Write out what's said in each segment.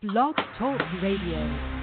Blog Talk Radio.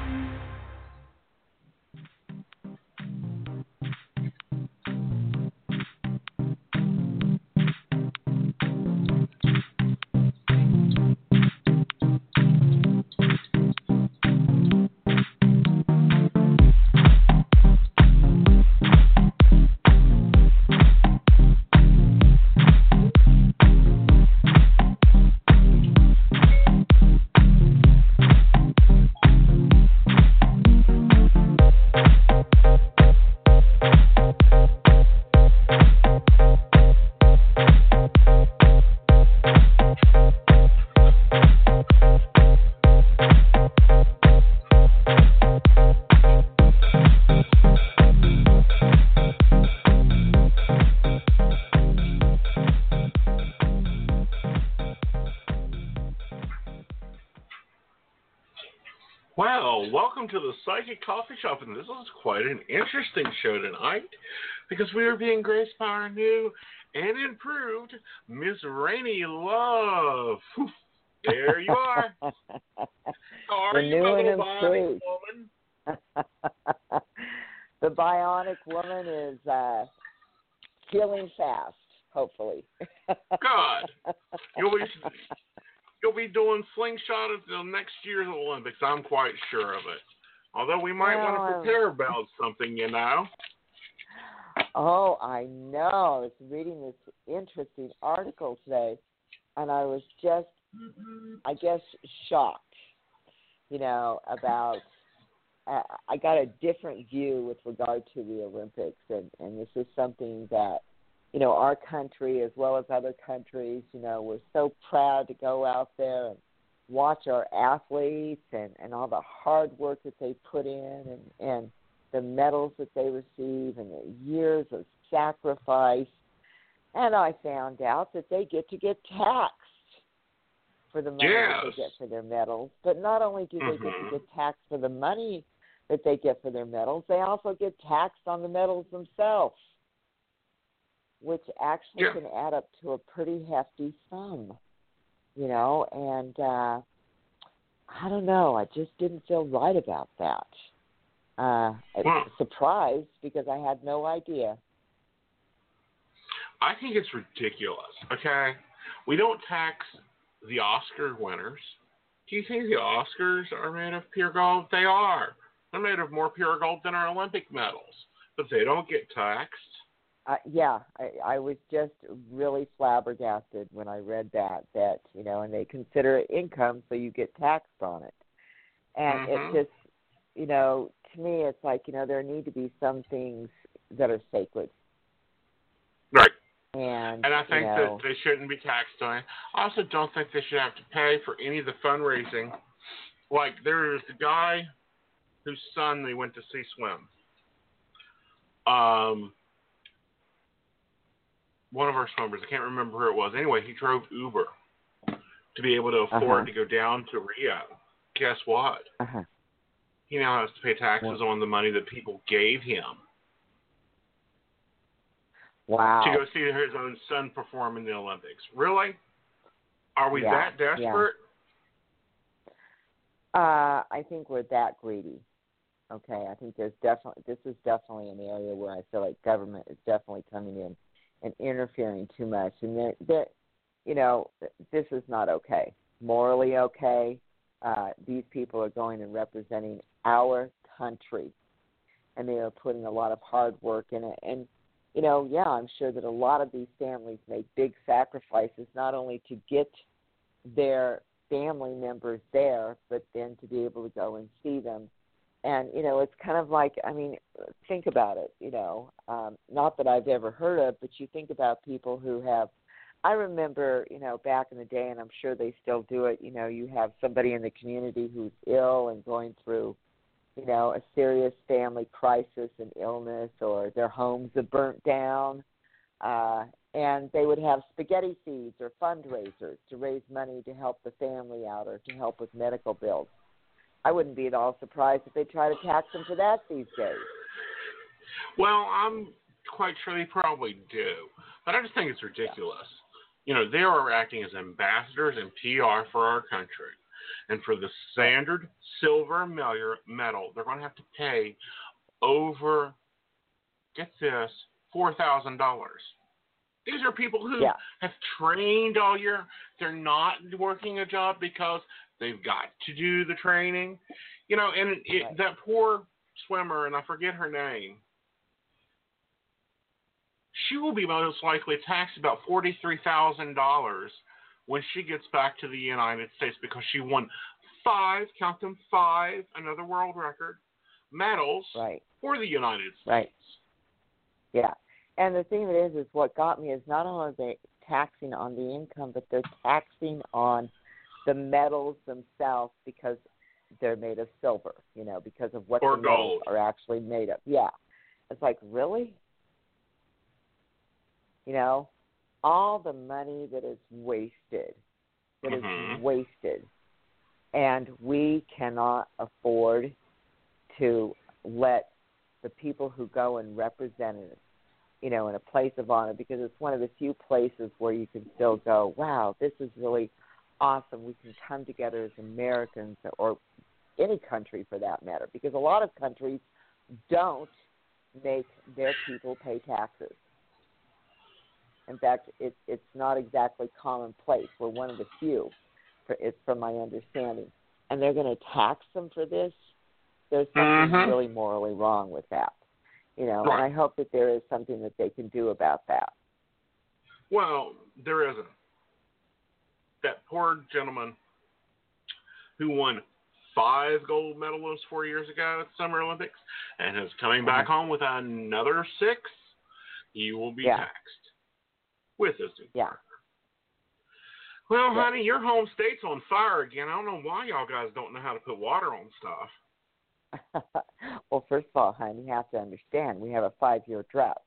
Psychic Coffee Shop, and this is quite an interesting show tonight because we are being graced by our new and improved Miss Rainy Love. There you are. How are the you, new and improved. woman? the bionic woman is uh, healing fast, hopefully. God. You'll be you'll be doing slingshot until next year's Olympics. I'm quite sure of it. Although we might want to prepare about something, you know. Oh, I know. I was reading this interesting article today, and I was just, I guess, shocked. You know about. Uh, I got a different view with regard to the Olympics, and and this is something that, you know, our country as well as other countries, you know, we're so proud to go out there and watch our athletes and and all the hard work that they put in and and the medals that they receive and the years of sacrifice. And I found out that they get to get taxed for the money that Yes. they get for their medals. But not only do they get to mm-hmm. get taxed for the money that they get for their medals, they also get taxed on the medals themselves, which actually Yeah. can add up to a pretty hefty sum. You know, and uh I don't know, I just didn't feel right about that. Uh I surprised because I had no idea. I think it's ridiculous. Okay, we don't tax the Oscar winners. Do you think the Oscars are made of pure gold? They are. They're made of more pure gold than our Olympic medals, but they don't get taxed. Uh, yeah, I, I was just really flabbergasted when I read that. That you know, and they consider it income, so you get taxed on it. And Mhm. it just, you know, to me, it's like you know, there need to be some things that are sacred. Right. And And I think you know, that they shouldn't be taxed on it. I also don't think they should have to pay for any of the fundraising. Like there is the guy whose son they went to see swim. Um, one of our swimmers, I can't remember who it was. Anyway, he drove Uber to be able to afford Uh-huh. to go down to Rio. Guess what? uh-huh. He now has to pay taxes on the money that people gave him wow. to go see his own son perform in the Olympics. Really? Are we Yeah, that desperate? Uh, I think we're that greedy. Okay, I think there's definitely this is definitely an area where I feel like government is definitely coming in and interfering too much, and that that you know this is not okay, morally okay. Uh, these people are going and representing our country, and they are putting a lot of hard work in it. And you know, yeah, I'm sure that a lot of these families make big sacrifices not only to get their family members there, but then to be able to go and see them. And you know, it's kind of like I mean, think about it. You know, um, not that I've ever heard of, but you think about people who have. I remember, you know, back in the day, and I'm sure they still do it. You know, you have somebody in the community who's ill and going through, you know, a serious family crisis and illness, or their homes have burnt down. Uh, and they would have spaghetti feeds or fundraisers to raise money to help the family out or to help with medical bills. I wouldn't be at all surprised if they try to tax them for that these days. Well, I'm quite sure they probably do, but I just think it's ridiculous. You know, they are acting as ambassadors and PR for our country. And for the standard silver medal, they're going to have to pay over, get this, $4,000. These are people who yeah. have trained all year. They're not working a job because they've got to do the training. You know, and it, right. that poor swimmer, and I forget her name, she will be most likely taxed about $43,000 when she gets back to the United States because she won five, count them five, another world record, medals right. for the United States. Right. Yeah. And the thing it is, is what got me is not only are they taxing on the income, but they're taxing on the medals themselves because they're made of silver, you know, because of what or the gold. medals are actually made of. Yeah. It's like, really? You know, all the money that is wasted, that Mhm. is wasted, and we cannot afford to let the people who go and represent us, you know, in a place of honor, because it's one of the few places where you can still go, wow, this is really awesome. We can come together as Americans or any country for that matter, because a lot of countries don't make their people pay taxes. In fact, it, it's not exactly commonplace. We're one of the few, for, it's from my understanding. And they're going to tax them for this. There's something Mhm. really morally wrong with that. You know, Right. and I hope that there is something that they can do about that. Well, there isn't. That poor gentleman who won five gold medals four years ago at the Summer Olympics and is coming back home with another six, he will be Yeah. taxed with his new Yeah. Well, Yeah. honey, your home state's on fire again. I don't know why y'all guys don't know how to put water on stuff. well, first of all, honey, you have to understand we have a five-year drought.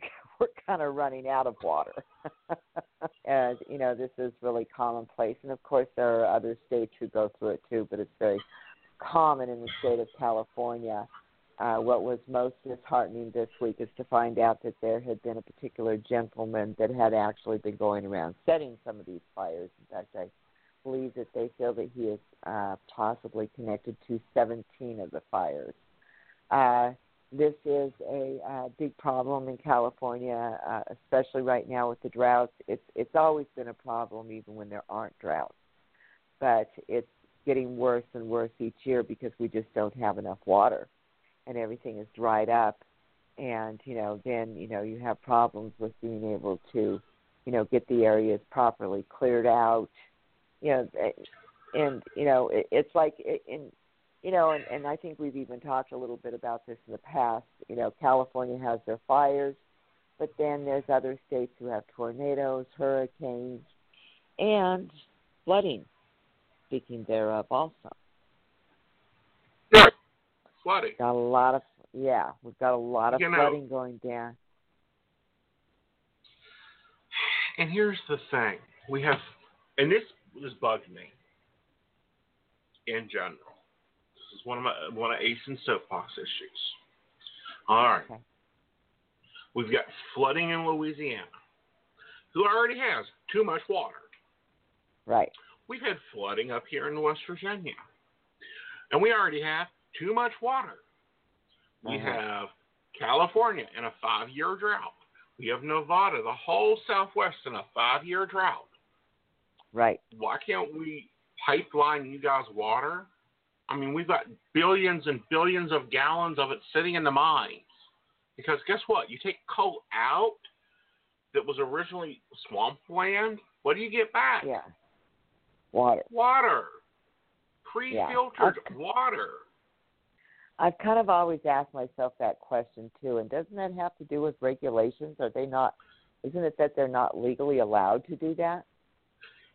We're kind of running out of water, and you know this is really commonplace. And of course, there are other states who go through it too, but it's very common in the state of California. Uh, what was most disheartening this week is to find out that there had been a particular gentleman that had actually been going around setting some of these fires. In fact, I believe that they feel that he is uh, possibly connected to 17 of the fires. Uh, this is a uh, big problem in California, uh, especially right now with the droughts. It's it's always been a problem, even when there aren't droughts, but it's getting worse and worse each year because we just don't have enough water, and everything is dried up, and you know then you know you have problems with being able to, you know, get the areas properly cleared out. You know, and you know, it, it's like in you know, and, and I think we've even talked a little bit about this in the past. You know, California has their fires, but then there's other states who have tornadoes, hurricanes, and flooding. Speaking thereof, also Right. Flooding. got a lot of yeah, we've got a lot of You know- flooding going down. And here's the thing: we have, and this this bugged me in general. One of my one of Aeson's soapbox issues. All right, Okay. we've got flooding in Louisiana, who already has too much water. Right. We've had flooding up here in West Virginia, and we already have too much water. We Uh-huh. have California in a five-year drought. We have Nevada, the whole Southwest, in a five-year drought. Right. why can't we pipeline you guys water? I mean, we've got billions and billions of gallons of it sitting in the mines. Because guess what? You take coal out that was originally swampland, what do you get back? Yeah. Water. Water. Pre-filtered Okay. water. I've kind of always asked myself that question too, and doesn't that have to do with regulations? Are they not? Isn't it that they're not legally allowed to do that?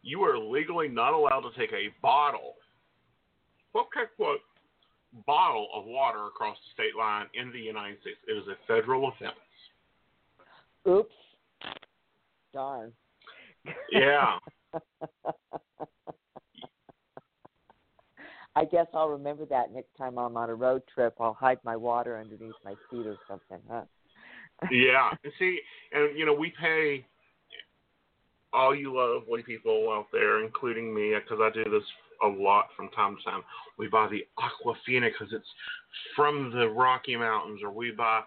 You are legally not allowed to take a bottle, okay, quote, bottle of water across the state line in the United States. It is a federal offense. Oops. Darn. Yeah. I guess I'll remember that next time I'm on a road trip. I'll hide my water underneath my seat or something, huh? yeah. See, and you know, we pay all you lovely people out there, including me, because I do this a lot from time to time. We buy the Aquafina because it's from the Rocky Mountains, or we buy,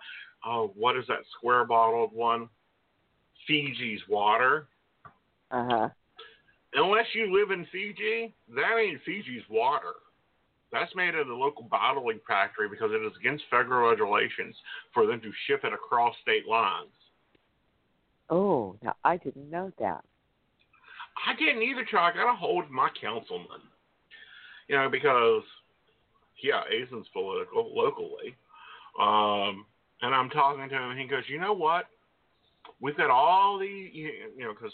oh, what is that square bottled one? Fiji's water. Uh huh. Unless you live in Fiji, that ain't Fiji's water. That's made at a local bottling factory because it is against federal regulations for them to ship it across state lines. Oh, now I didn't know that. I didn't either, Chuck. I got a hold of my councilman. You know, because, yeah, Aeson's political locally. Um, and I'm talking to him, and he goes, you know what? We've got all the, you know, because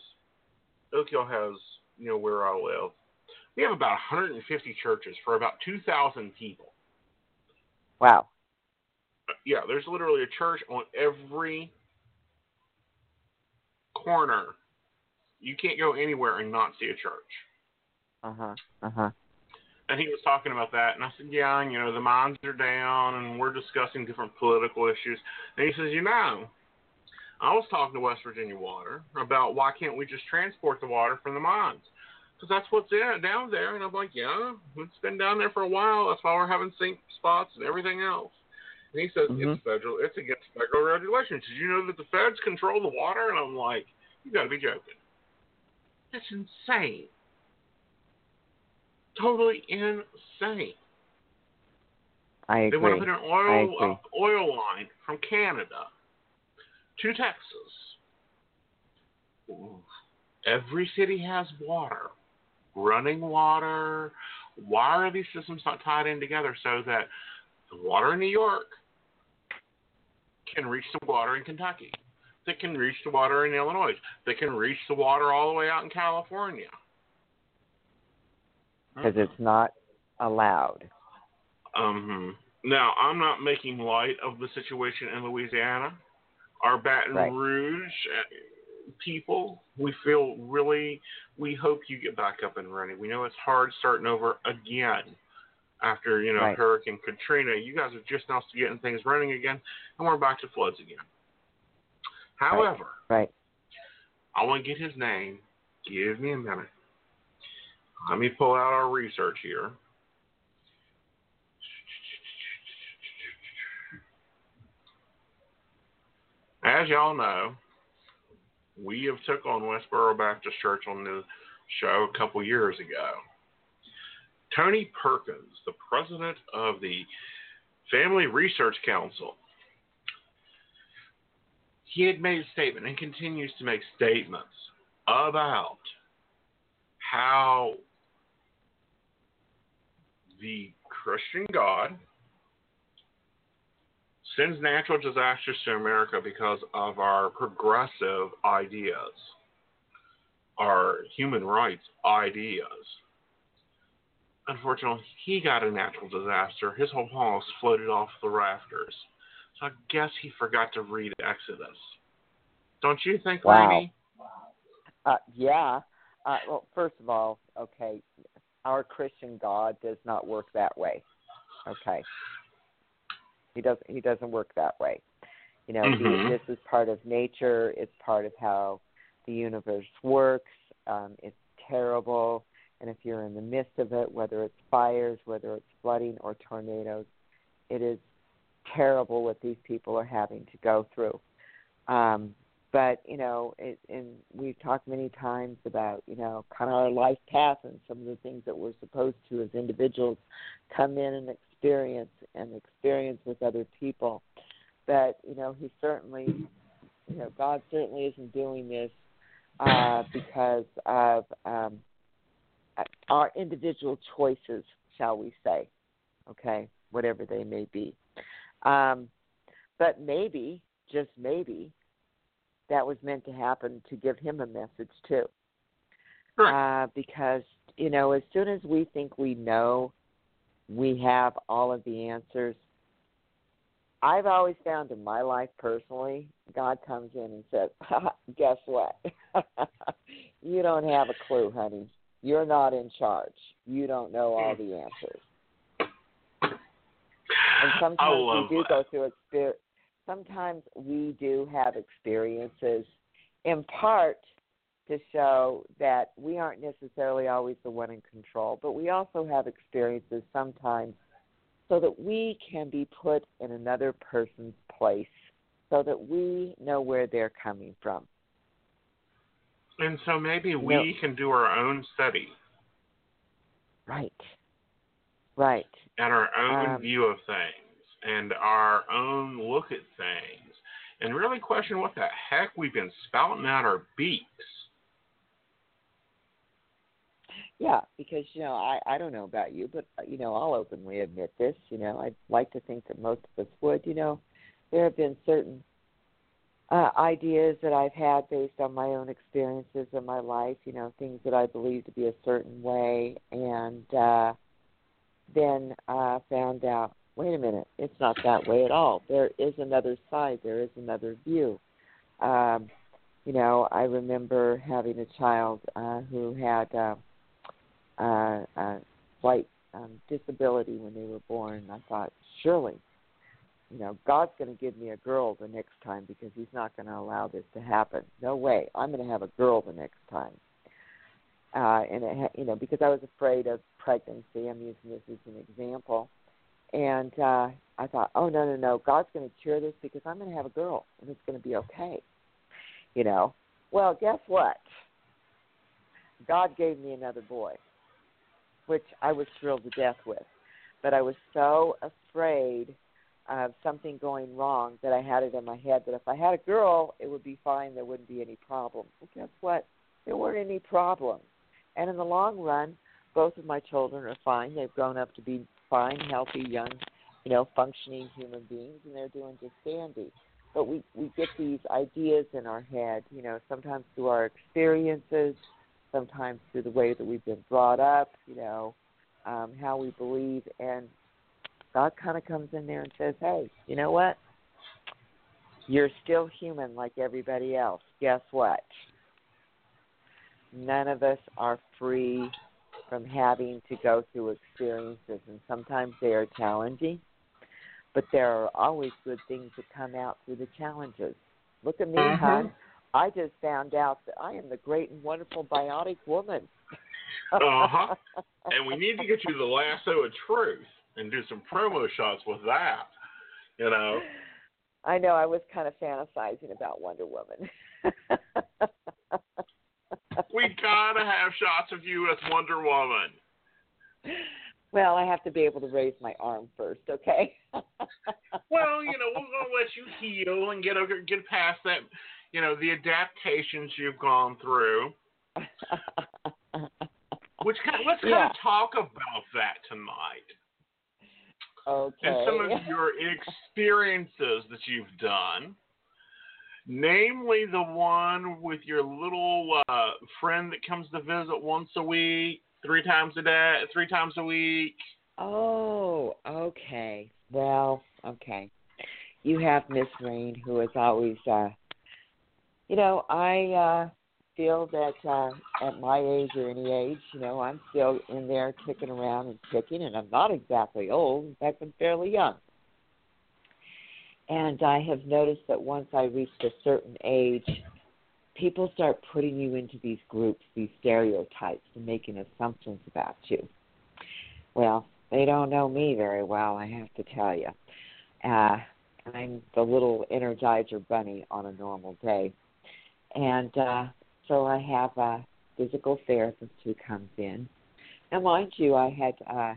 Oak Hill has, you know, where I live, we have about 150 churches for about 2,000 people. Wow. Yeah, there's literally a church on every corner. You can't go anywhere and not see a church. Uh huh. Uh huh. And he was talking about that, and I said, "Yeah, and, you know, the mines are down, and we're discussing different political issues." And he says, "You know, I was talking to West Virginia Water about why can't we just transport the water from the mines? Because that's what's in, down there." And I'm like, "Yeah, it's been down there for a while. That's why we're having sink spots and everything else." And he says Mhm. it's federal. It's against federal regulations. Did you know that the feds control the water? And I'm like, "You got to be joking. That's insane. Totally insane." I They want to put an oil uh, oil line from Canada to Texas. Every city has water, running water. Why are these systems not tied in together so that the water in New York can reach the water in Kentucky? That can reach the water in Illinois. That can reach the water all the way out in California. Because it's not allowed. Um, now, I'm not making light of the situation in Louisiana. Our Baton Right. Rouge uh, people, we feel really, we hope you get back up and running. We know it's hard starting over again after, you know, Right. Hurricane Katrina. You guys are just now getting things running again, and we're back to floods again. However, Right. I want to get his name. Give me a minute. Let me pull out our research here. As y'all know, we have took on Westboro Baptist Church on the show a couple years ago. Tony Perkins, the president of the Family Research Council, he had made a statement and continues to make statements about how the Christian God sends natural disasters to America because of our progressive ideas, our human rights ideas. Unfortunately, he got a natural disaster. His whole house floated off the rafters. So I guess he forgot to read Exodus. Don't you think, Wow. Uh, yeah. Uh, well, first of all, okay, our Christian God does not work that way. Okay. He doesn't. He doesn't work that way. You know, he- Mhm. this is part of nature. It's part of how the universe works. Um, it's terrible, and if you're in the midst of it, whether it's fires, whether it's flooding or tornadoes, it is terrible what these people are having to go through. Um, but you know, it, and we've talked many times about you know kind of our life path and some of the things that we're supposed to as individuals come in and experience and experience with other people. But you know, he certainly, you know, God certainly isn't doing this uh, because of um, our individual choices, shall we say? Okay, whatever they may be. Um, but maybe, just maybe, that was meant to happen to give him a message too. Right. Uh, because you know, as soon as we think we know, we have all of the answers. I've always found in my life personally, God comes in and says, "Guess what? you don't have a clue, honey. You're not in charge. You don't know all the answers." And sometimes we do that. go through exper- Sometimes we do have experiences, in part to show that we aren't necessarily always the one in control, but we also have experiences sometimes so that we can be put in another person's place so that we know where they're coming from. And so maybe we can do our own study. Right. Right. And our own Um, view of things and our own look at things and really question what the heck we've been spouting out our beaks. Yeah, because you know, I I don't know about you, but you know, I'll openly admit this. You know, I'd like to think that most of us would. You know, there have been certain uh, ideas that I've had based on my own experiences in my life. You know, things that I believe to be a certain way, and uh, then uh, found out, wait a minute, it's not that way at all. There is another side. There is another view. Um, you know, I remember having a child uh, who had. Uh, uh, uh, slight um, disability when they were born. I thought, surely, you know, God's going to give me a girl the next time because He's not going to allow this to happen. No way. I'm going to have a girl the next time. Uh, and it, ha- you know, because I was afraid of pregnancy. I'm using this as an example. And uh, I thought, oh no, no, no, God's going to cure this because I'm going to have a girl and it's going to be okay. You know. Well, guess what? God gave me another boy which I was thrilled to death with. But I was so afraid of something going wrong that I had it in my head that if I had a girl, it would be fine. There wouldn't be any problems. Well, guess what? There weren't any problems. And in the long run, both of my children are fine. They've grown up to be fine, healthy, young, you know, functioning human beings, and they're doing just dandy. But we we get these ideas in our head, you know, sometimes through our experiences, sometimes through the way that we've been brought up, you know, um, how we believe, and God kind of comes in there and says, "Hey, you know what? You're still human like everybody else. Guess what? None of us are free from having to go through experiences, and sometimes they are challenging, but there are always good things that come out through the challenges. Look at me, Mhm. hon. I just found out that I am the great and wonderful bionic woman. Uh-huh. And we need to get you the lasso of truth and do some promo shots with that. You know. I know I was kind of fantasizing about Wonder Woman. We gotta have shots of you as Wonder Woman. well, I have to be able to raise my arm first, okay? Well, you know, we're gonna let you heal and get over, get past that. You know, the adaptations you've gone through. Which kind let's kind Yeah. of talk about that tonight. okay. and some of your experiences that you've done. Namely, the one with your little uh, friend that comes to visit once a week, three times a day, three times a week. Oh, okay. Well, okay. You have Miss Rain, who is always, uh, you know, I uh, feel that uh, at my age or any age, you know, I'm still in there kicking around and kicking, and I'm not exactly old. In fact, I'm fairly young. And I have noticed that once I reached a certain age, people start putting you into these groups, these stereotypes, and making assumptions about you. Well, they don't know me very well, I have to tell you. Uh, I'm the little energizer bunny on a normal day. And uh, so I have a physical therapist who comes in. And mind you, I had uh,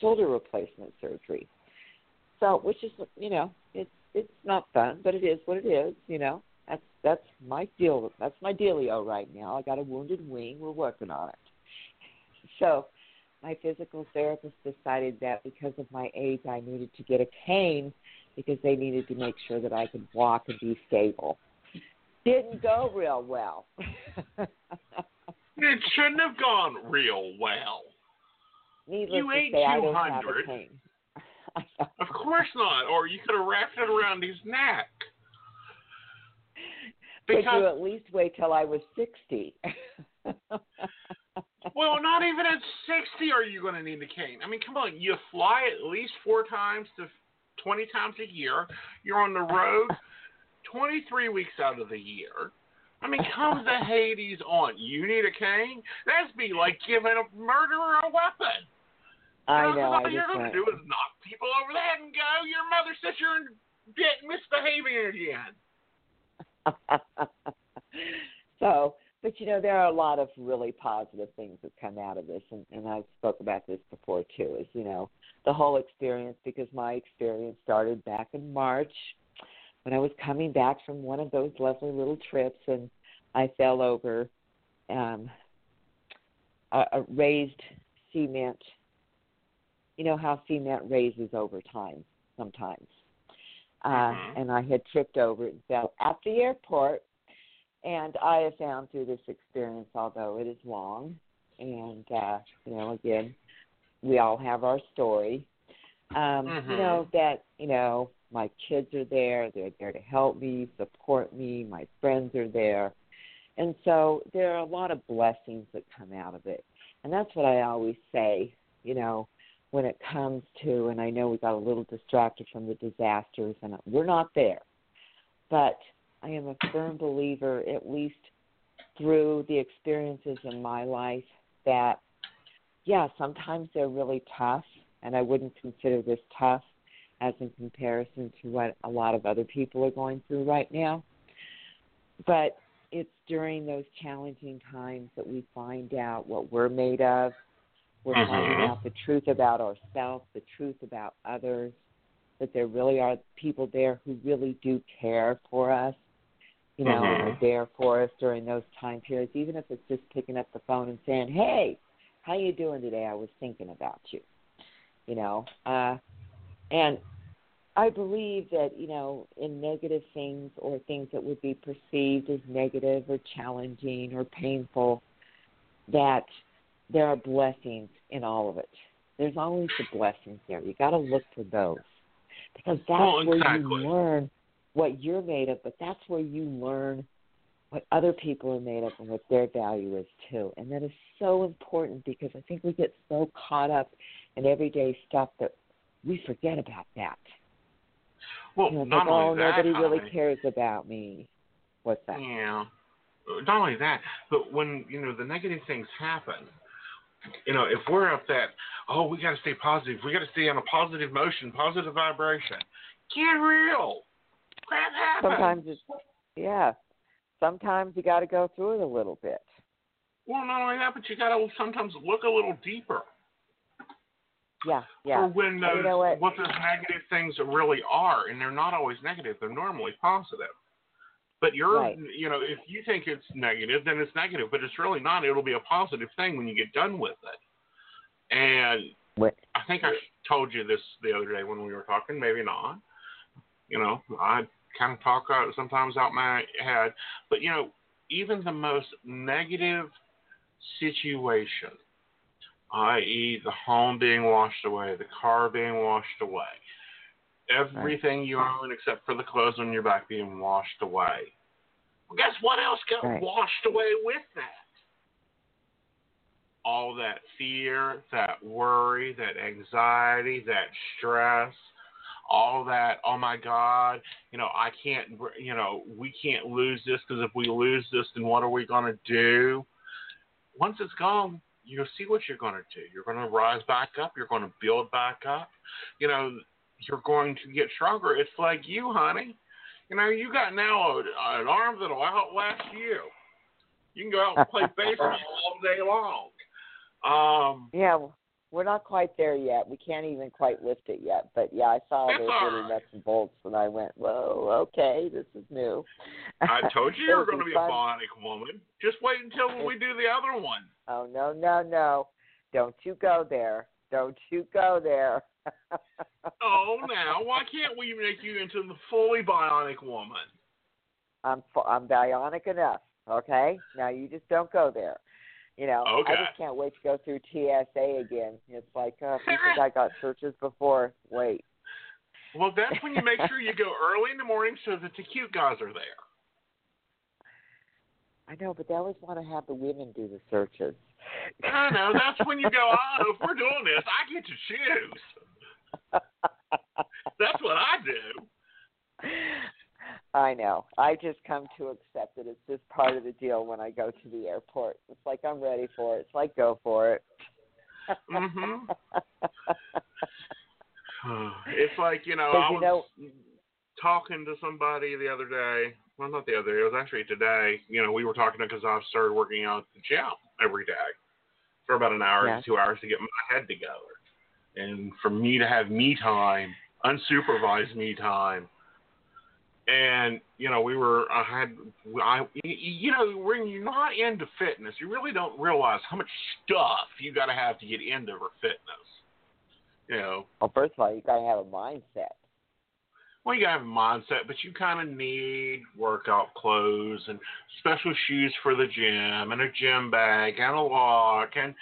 shoulder replacement surgery. So, which is, you know, it's not fun, but it is what it is. You know, that's that's my deal. That's my dealio right now. I got a wounded wing. We're working on it. So, my physical therapist decided that because of my age, I needed to get a cane because they needed to make sure that I could walk and be stable. Didn't go real well. It shouldn't have gone real well. Needless You to say, I don't have 200. a cane. Of course not. Or you could have wrapped it around his neck. Could Because you at least wait till I was sixty? Well, not even at 60 are you going to need a cane. I mean, come on. You fly at least four times to 20 times a year. You're on the road 23 weeks out of the year. I mean, come the Hades on. You need a cane? That's be like giving a murderer a weapon. I know. All I you're going to do is knock people over the head and go, your mother says you're misbehaving again. so, but you know, there are a lot of really positive things that come out of this, and, and I've spoke about this before too. Is you know the whole experience because my experience started back in March when I was coming back from one of those lovely little trips, and I fell over um, a, a raised cement. You know how cement raises over time sometimes. Uh, Mhm. and I had tripped over it and fell at the airport. And I have found through this experience, although it is long, and uh, you know, again, we all have our story. Um. You know that you know my kids are there; they're there to help me, support me. My friends are there, and so there are a lot of blessings that come out of it. And that's what I always say. You know, when it comes to, and I know we got a little distracted from the disasters, and we're not there, but I am a firm believer, at least through the experiences in my life, that yeah, sometimes they're really tough, and I wouldn't consider this tough as in comparison to what a lot of other people are going through right now. But it's during those challenging times that we find out what we're made of. We're finding Mhm. out the truth about ourselves, the truth about others, that there really are people there who really do care for us, you know, and are Mhm. there for us during those time periods, even if it's just picking up the phone and saying, Hey, how you doing today? I was thinking about you. You know. Uh and I believe that, you know, in negative things or things that would be perceived as negative or challenging or painful, that there are blessings in all of it. There's always the blessings there. You got to look for those because that's Well, where you learn what you're made of, but that's where you learn what other people are made of and what their value is too. And that is so important because I think we get so caught up in everyday stuff that we forget about that. Well, You know, not like, oh, that, nobody really cares about me. What's that? Yeah. Not only that, but when you know the negative things happen, you know, if we're up that, oh, we got to stay positive. We got to stay on a positive motion, positive vibration. Get real. Crap happens. Sometimes it's yeah. Sometimes you got to go through it a little bit. Well, not only that, but you got to sometimes look a little deeper Yeah, for yeah. when those you know what? those negative things really are, and they're not always negative. They're normally positive. But you're, Right. you know, if you think it's negative, then it's negative. But it's really not. It'll be a positive thing when you get done with it. And What? I think I told you this the other day when we were talking. Maybe not. You know, I kind of talk out sometimes out my head. But you know, even the most negative situation, i.e., the home being washed away, the car being washed away, everything you own except for the clothes on your back being washed away. Well, guess what else got Right. washed away with that? All that fear, that worry, that anxiety, that stress, all that, oh my God, you know, I can't, you know, we can't lose this because if we lose this, then what are we going to do? Once it's gone, you'll see what you're going to do. You're going to rise back up. You're going to build back up. You know, you're going to get stronger. It's like you, honey. You know, you got now a, an arm that'll outlast you. You can go out and play baseball all day long. Um, Yeah, we're not quite there yet. We can't even quite lift it yet. But yeah, I saw those little right. nuts and bolts, and I went, "Whoa, okay, this is new." I told you you were going to be a fun. bionic woman. Just wait until we do the other one. Oh no, no, no! Don't you go there! Don't you go there! Oh, now why can't we make you into the fully bionic woman? I'm I'm bionic enough. Okay, now you just don't go there. You know, Okay. I just can't wait to go through TSA again. It's like, uh, think I got searches before? Wait. Well, that's when you make sure you go early in the morning so that the cute guys are there. I know, but they always want to have the women do the searches. I know. That's when you go, oh, if we're doing this, I get to choose. That's what I do. I know. I just come to accept it. It's just part of the deal when I go to the airport. It's like I'm ready for it. It's like go for it. Mhm. it's like you know, I you was know- talking to somebody the other day. Well, not the other day. It was actually today. You know, we were talking because I've started working out at the gym every day for about an hour Yeah. to two hours to get my head together, and for me to have me time, unsupervised me time. And you know, we were. I had. I. You know, when you're not into fitness, you really don't realize how much stuff you got to have to get into for fitness. You know, well, first of all, you got to have a mindset. well, you gotta have a mindset, but you kind of need workout clothes and special shoes for the gym and a gym bag and a lock and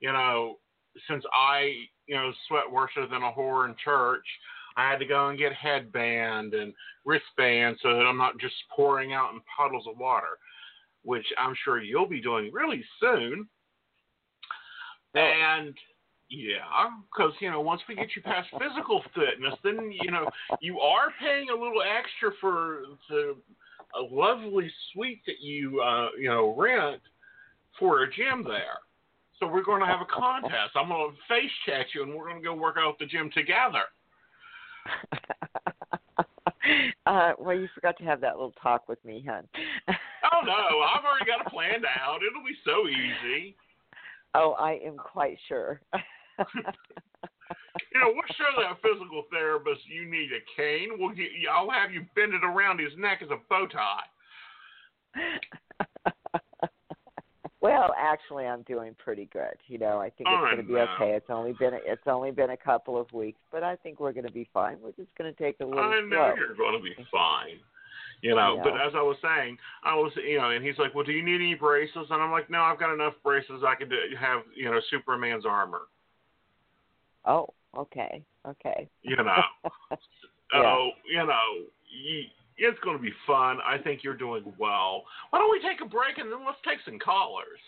you know, since I you know sweat worse than a whore in church, I had to go and get headband and wristband so that I'm not just pouring out in puddles of water, which I'm sure you'll be doing really soon. And yeah, because you know, once we get you past physical fitness, then you know you are paying a little extra for the a lovely suite that you uh, you know rent for a gym there. So we're going to have a contest. I'm going to face chat you, and we're going to go work out at the gym together. uh, well, you forgot to have that little talk with me, hon. Oh no, I've already got it planned out. It'll be so easy. oh, I am quite sure. You know, we'll show that physical therapist you need a cane. We'll get. I'll have you bend it around his neck as a bow tie. Well, actually, I'm doing pretty good. You know, I think it's going to be know. okay. It's only been it's only been a couple of weeks, but I think we're going to be fine. We're just going to take a little I know slow. you're going to be fine. You know, Yeah. but as I was saying, I was, you know, and he's like, "Well, do you need any braces?" And I'm like, "No, I've got enough braces. I could have, you know, Superman's armor." Oh, okay, okay. You know, oh, you know, y- it's going to be fun. I think you're doing well. Why don't we take a break and then let's take some callers?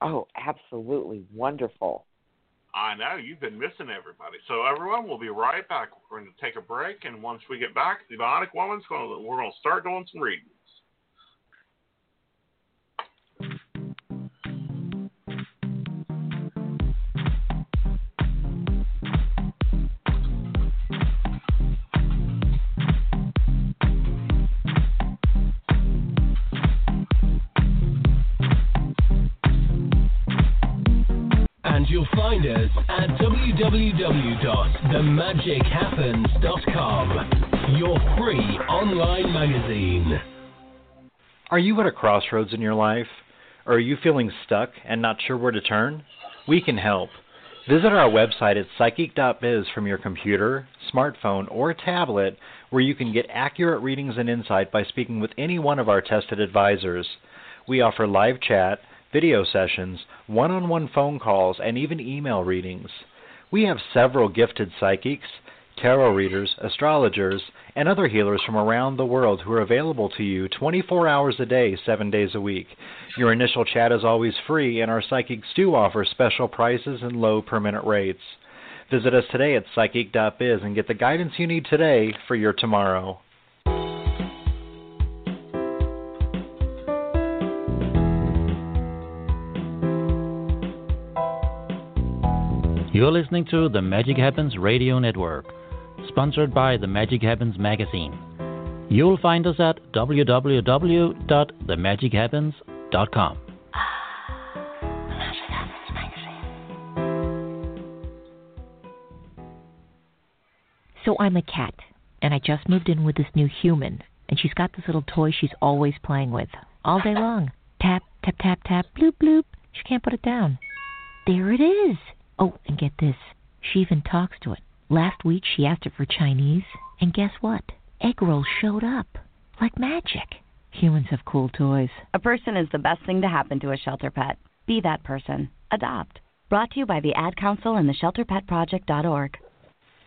Oh, absolutely wonderful. I know you've been missing everybody. So everyone, we'll be right back. We're going to take a break, and once we get back, the Bionic Woman's going. To, we're going to start doing some readings. You'll find us at www.themagichappens.com, your free online magazine. Are you at a crossroads in your life? Or are you feeling stuck and not sure where to turn? We can help. Visit our website at psychic.biz from your computer, smartphone, or tablet, where you can get accurate readings and insight by speaking with any one of our tested advisors. We offer live chat, video sessions, one on one phone calls, and even email readings. We have several gifted psychics, tarot readers, astrologers, and other healers from around the world who are available to you 24 hours a day, 7 days a week. Your initial chat is always free, and our psychics do offer special prices and low per minute rates. Visit us today at psychic.biz and get the guidance you need today for your tomorrow. You're listening to the Magic Happens Radio Network, sponsored by the Magic Happens magazine. You'll find us at www.themagichappens.com. So I'm a cat, and I just moved in with this new human, and she's got this little toy she's always playing with, all day long. Tap, tap, tap, tap, bloop, bloop. She can't put it down. There it is. Oh, and get this. She even talks to it. Last week she asked it for Chinese, and guess what? Egg rolls showed up. Like magic. Humans have cool toys. A person is the best thing to happen to a shelter pet. Be that person. Adopt. Brought to you by the Ad Council and the ShelterPetProject.org.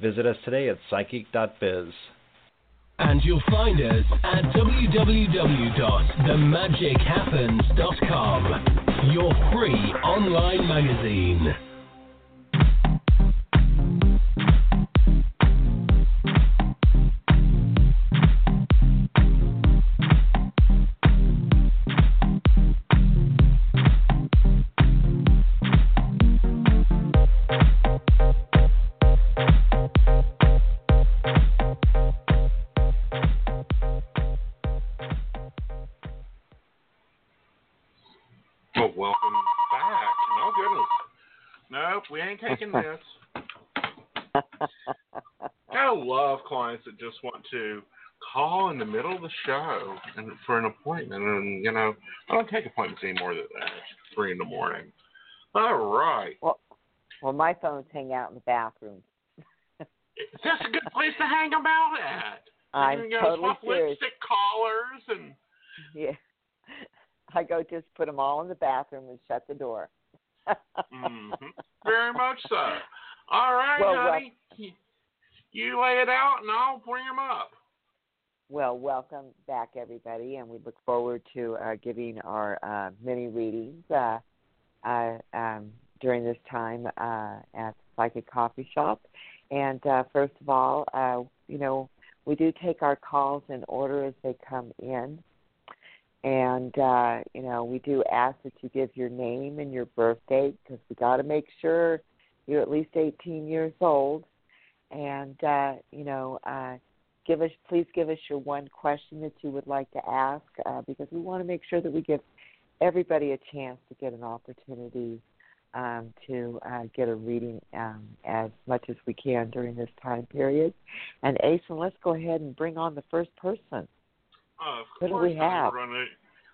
Visit us today at psychic.biz. And you'll find us at www.themagichappens.com, your free online magazine. Want to call in the middle of the show and for an appointment, and you know, I don't take appointments anymore than that three in the morning. All right, Well, well, my phones hang out in the bathroom. that's a good place to hang them out at. I'm you know, totally swap serious. lipstick collars and Yeah. I go just put them all in the bathroom and shut the door. hmm Very much so. All right, Well, well- honey. You lay it out, and I'll bring them up. Well, welcome back, everybody, and we look forward to uh, giving our uh, mini readings uh, uh, um, during this time uh, at Psychic Coffee Shop. And uh, first of all, you know, we do take our calls in order as they come in. And, uh, you know, we do ask that you give your name and your birth date because we got to make sure you're at least 18 years old. And, uh, you know, uh, give us please give us your one question that you would like to ask uh, because we want to make sure that we give everybody a chance to get an opportunity um, to uh, get a reading um, as much as we can during this time period. And Aeson, let's go ahead and bring on the first person. Of What do course, we have? we're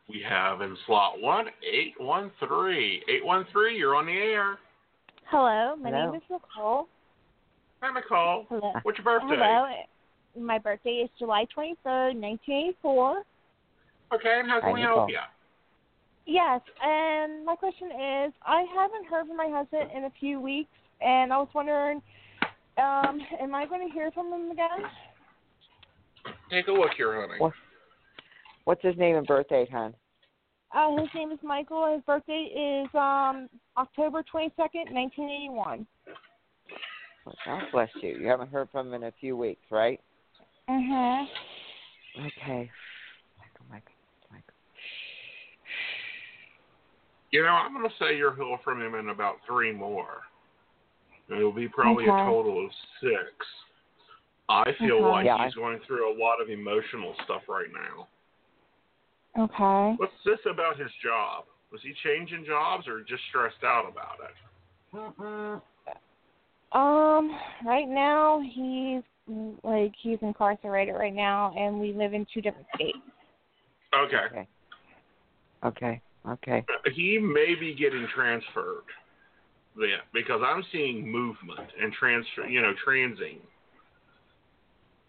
we have in slot one eight one three eight one three. You're on the air. Hello, my Hello. name is Nicole. Hi, Nicole. Hello. What's your birthday? Hello. My birthday is July 23rd, 1984. Okay, and how can Hi, we Nicole. help you? Yes, and my question is I haven't heard from my husband in a few weeks, and I was wondering, um, am I going to hear from him again? Take a look here, honey. What- What's his name and birthday, date, hon? Uh, his name is Michael, and his birthday is um October 22nd, 1981. Well, God bless you. You haven't heard from him in a few weeks, right? Mhm. Okay. Michael, Michael, Michael. You know, I'm gonna say you'll hear from him in about three more. It'll be probably a total of six. I feel Okay. like Yeah, he's going through a lot of emotional stuff right now. Okay. What's this about his job? Was he changing jobs or just stressed out about it? Um, right now he's like he's incarcerated right now, and we live in two different states. Okay. Okay. Okay. Okay. He may be getting transferred. Yeah, because I'm seeing movement and transfer, you know, transing.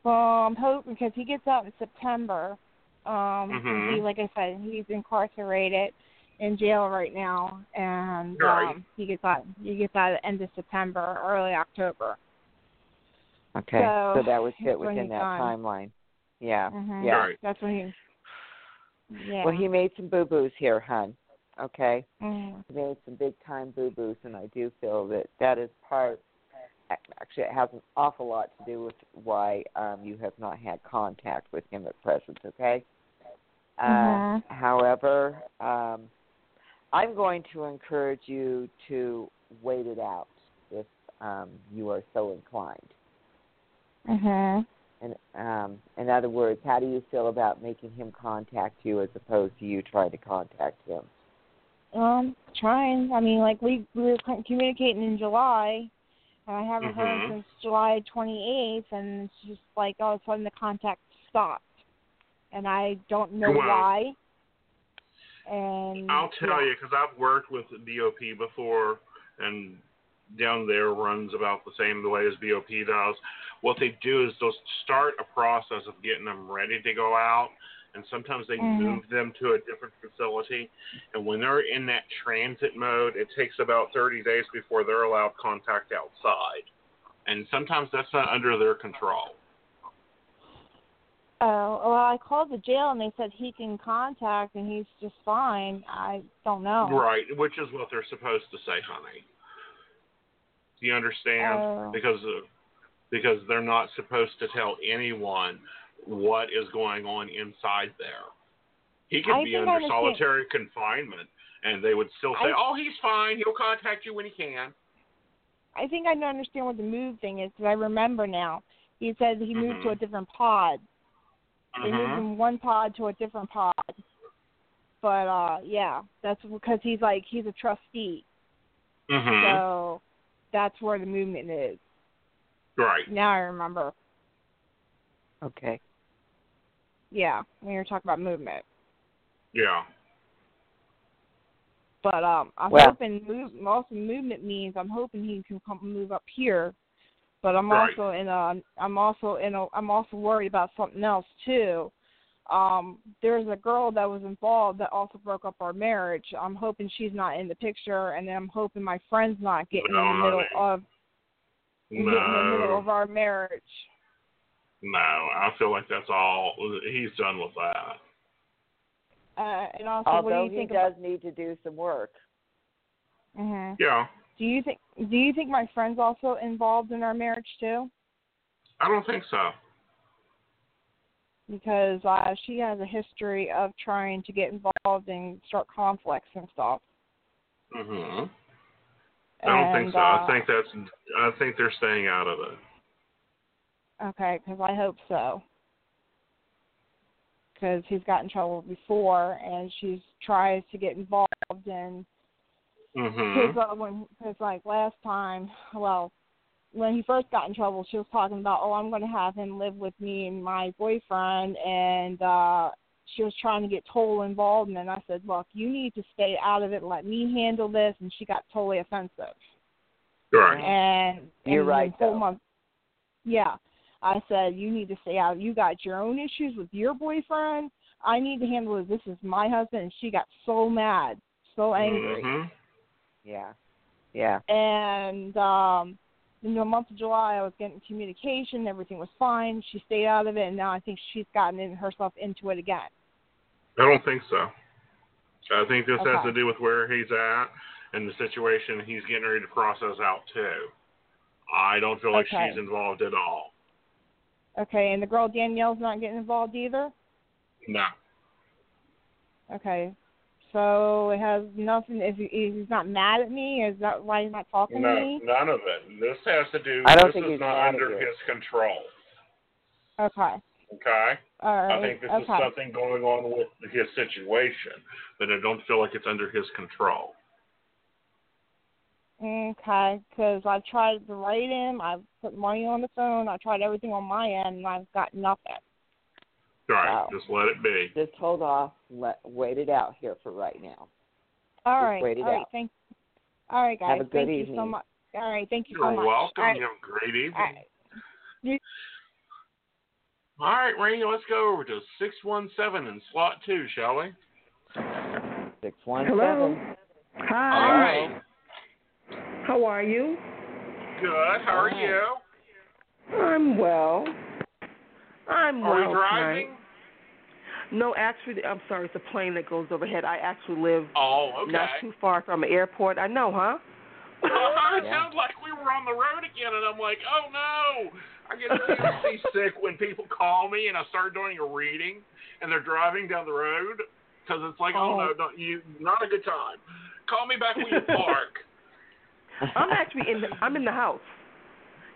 Well, I'm hoping because he gets out in September. Um, Mhm. he, like I said, he's incarcerated in jail right now, and Right. um, he gets out. He gets out at the end of September, early October. Okay. So, So, that was he's fit within that done. timeline. Yeah. hmm Yeah. Right. That's when he. Yeah. Well, he made some boo boos here, hon. Okay. Mhm. He made some big time boo boos, and I do feel that that is part. Actually, it has an awful lot to do with why um, you have not had contact with him at present. Okay. Uh, Mhm. However, um, I'm going to encourage you to wait it out if um, you are so inclined. Mhm. And um, in other words, how do you feel about making him contact you as opposed to you trying to contact him? Um, trying. I mean, like we we were con- communicating in July, and I haven't heard Mhm. since July 28th, and it's just like all of a sudden the contact stopped, and I don't know Well, why. And I'll tell yeah. you because I've worked with BOP before, and down there runs about the same the way as BOP does. What they do is they'll start a process of getting them ready to go out, and sometimes they Mhm. move them to a different facility. And when they're in that transit mode, it takes about 30 days before they're allowed contact outside. And sometimes that's not under their control. Oh, well, I called the jail and they said he can contact and he's just fine. I don't know. Right, which is what they're supposed to say, honey. Do you understand? Oh. Because uh, because they're not supposed to tell anyone what is going on inside there. He could I be under solitary confinement, and they would still say, I- "Oh, he's fine. He'll contact you when he can." I think I don't understand what the move thing is because I remember now. He said he moved to Mhm. a different pod. They moved from one pod to a different pod. But uh yeah, that's because he's like he's a trustee. Mhm. So that's where the movement is. Right. Now I remember. Okay. Yeah, when you were talking about movement. Yeah. But um I'm Well- hoping move also movement means I'm hoping he can come move up here. But I'm Right. also in a I'm also in a I'm also worried about something else too. Um there's a girl that was involved that also broke up our marriage. I'm hoping she's not in the picture and then I'm hoping my friend's not getting No, in the middle honey. of getting in the middle of our marriage. No, I feel like that's all. He's done with that. Uh and also what do you he think does about need to do some work. hmm Yeah. Do you think do you think my friend's also involved in our marriage too? I don't think so. because uh, she has a history of trying to get involved and start conflicts and stuff. Mhm. I don't think so. uh, I think that's. I think they're staying out of it. Okay, because I hope so. Because he's got in trouble before, and she's tries to get involved and. Because uh, when because like last time, well, when he first got in trouble, she was talking about, oh, I'm going to have him live with me and my boyfriend, and uh she was trying to get total involved, and then I said, look, you need to stay out of it, let me handle this, and she got totally offensive. Right. And You're right, The whole though. month, yeah, I said you need to stay out. You got your own issues with your boyfriend. I need to handle it. This is my husband, and she got so mad, so angry Mhm. Yeah. Yeah. and um in the month of July I was getting communication, everything was fine. She stayed out of it and now I think she's gotten in herself into it again. I don't think so. I think this has to do with where he's at and the situation he's getting ready to process out too. I don't feel like Okay. she's involved at all. Okay, and the girl Danielle's not getting involved either? No. Okay. So it has nothing if he, if he's not mad at me, is that why he's not talking No, to me? none of it. This has to do. I don't this think is he's not under his control. Okay. Okay. All right. I think this okay. is something going on with his situation, but I don't feel like it's under his control. Okay, because I tried to write him, I've put money on the phone, I tried everything on my end, and I've got nothing. Right. Wow. Just let it be. Just hold off. Let wait it out here for right now. All Just right. wait it all right. out. Thank. All right, guys. Have a good thank you so evening. much. All right. Thank you You're so much. welcome. All right. You have a great evening. all right. You- All right, Rainy, let's go over to 617 in slot two, shall we? Six one Hello. Hi. right. How are you? Good. How are you? I'm well. I'm Are well we driving? tonight. No, actually, I'm sorry. It's a plane that goes overhead. I actually live Oh, okay. not too far from an airport. I know, huh? Oh, it Yeah. sounds like we were on the road again, and I'm like, oh no! I get seriously sick when people call me and I start doing a reading, and they're driving down the road because it's like, oh, Oh. no, don't you, not a good time. Call me back when you park. I'm actually in. The, I'm in the house.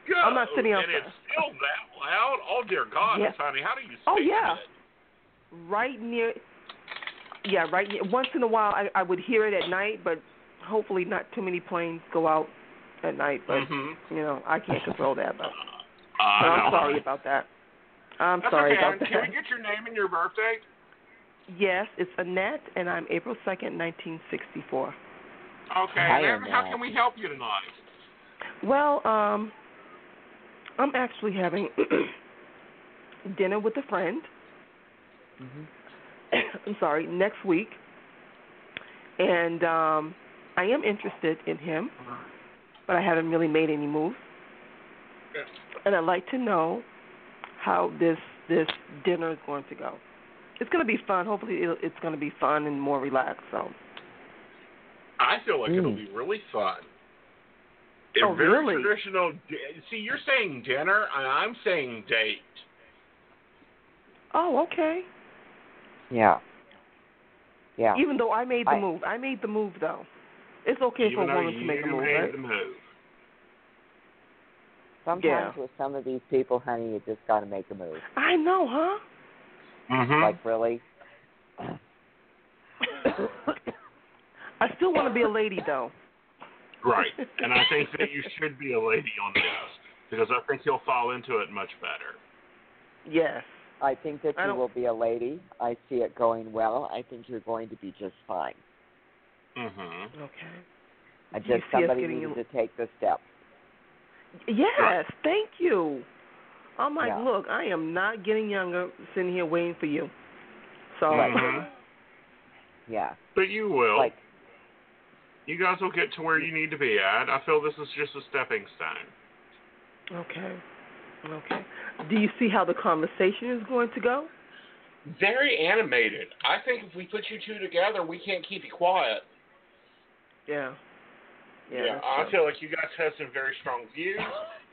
Good. I'm not sitting And outside. it's still that loud. Oh dear God, Yes. honey, how do you? Oh, yeah. it? Right near. Yeah, right. Near, once in a while, I, I would hear it at night, but hopefully not too many planes go out at night. But Mhm. you know, I can't control that. But, Uh, but I'm sorry about that. I'm That's sorry okay. about that. Can that. we get your name and your birthday? Yes, it's Annette, and I'm April second, 1964. Okay. Hi, how can we help you tonight? Well, um, I'm actually having dinner with a friend, Mhm. I'm sorry, next week, and um, I am interested in him, but I haven't really made any moves. Yes. And I'd like to know how this this dinner is going to go. It's going to be fun. Hopefully, it'll, it's going to be fun and more relaxed. So. I feel like it'll Mm. be really fun. Oh, A very really? traditional. See, you're saying dinner, and I'm saying date. Oh, okay. Yeah. Yeah. Even though I made the I- move, I made the move though. It's okay Even for a woman to make a you move, made right? the move. Sometimes Yeah. with some of these people, honey, you just got to make a move. I know, huh? Mm-hmm. Like really. I still want to be a lady though. Right. And I think that you should be a lady on this because I think you'll fall into it much better. Yes. I think that I you will be a lady. I see it going well. I think you're going to be just fine. Mm-hmm. Okay. I Do just somebody getting needed you- to take the step. Yes, thank you. I'm like, Yeah. look, I am not getting younger sitting here waiting for you. So Mhm. Yeah. But you will. Like you guys will get to where you need to be at. I feel this is just a stepping stone. Okay. Okay. Do you see how the conversation is going to go? Very animated. I think if we put you two together, we can't keep you quiet. Yeah. Yeah. that's I feel like you guys have some very strong views.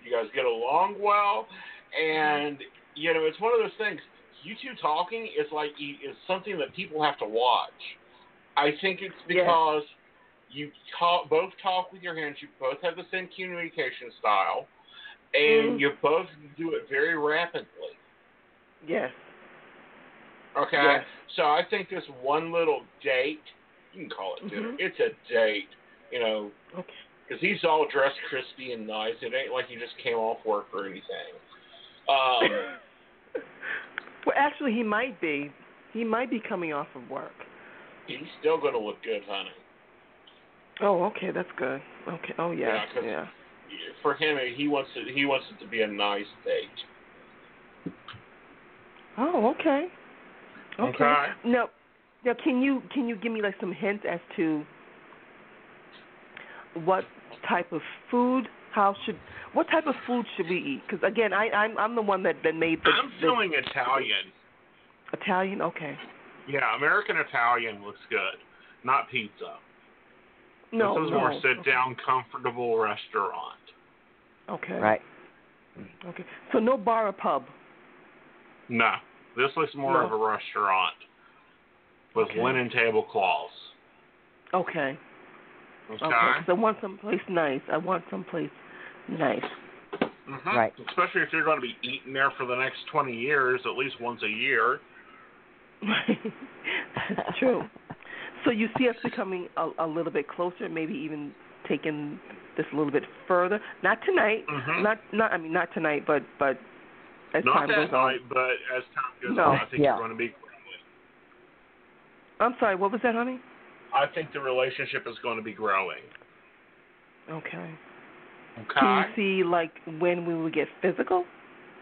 You guys get along well, and you know it's one of those things. You two talking is like is something that people have to watch. I think it's Yeah. because you talk, both talk with your hands. You both have the same communication style, and Mhm. you both do it very rapidly. Yes. Okay, Yes. so I think this one little date, you can call it dinner. Mhm. It's a date, you know, Okay. because he's all dressed crispy and nice. It ain't like he just came off work or anything. Um, well, actually, he might be. He might be coming off of work. he's still going to look good, honey. Oh, okay, that's good. Okay. Oh, yeah. Yeah. For him, he wants it. He wants it to be a nice date. Oh, okay. Okay. Okay. Now, now, can you can you give me like some hints as to what type of food? How should what type of food should we eat? Because again, I I'm I'm the one that that made the, I'm the Italian. Italian. Okay. Yeah, American Italian looks good, not pizza. No. this is no. more sit down, comfortable restaurant. Okay. right. Okay. So no bar or pub. No, this looks more No. of a restaurant with Okay. linen tablecloths. Okay. Okay. Okay. 'cause I want someplace nice. I want someplace nice. Mhm. Right. Especially if you're going to be eating there for the next 20 years, at least once a year. That's true. So you see us becoming a, a little bit closer, maybe even taking this a little bit further. Not tonight. Mhm. Not not. I mean, not tonight, but but as Not time that goes night, on. but as time goes No. on, I think Yeah. you're going to be. I'm sorry. What was that, honey? I think the relationship is going to be growing. Okay. Okay. Can you see like when we will get physical?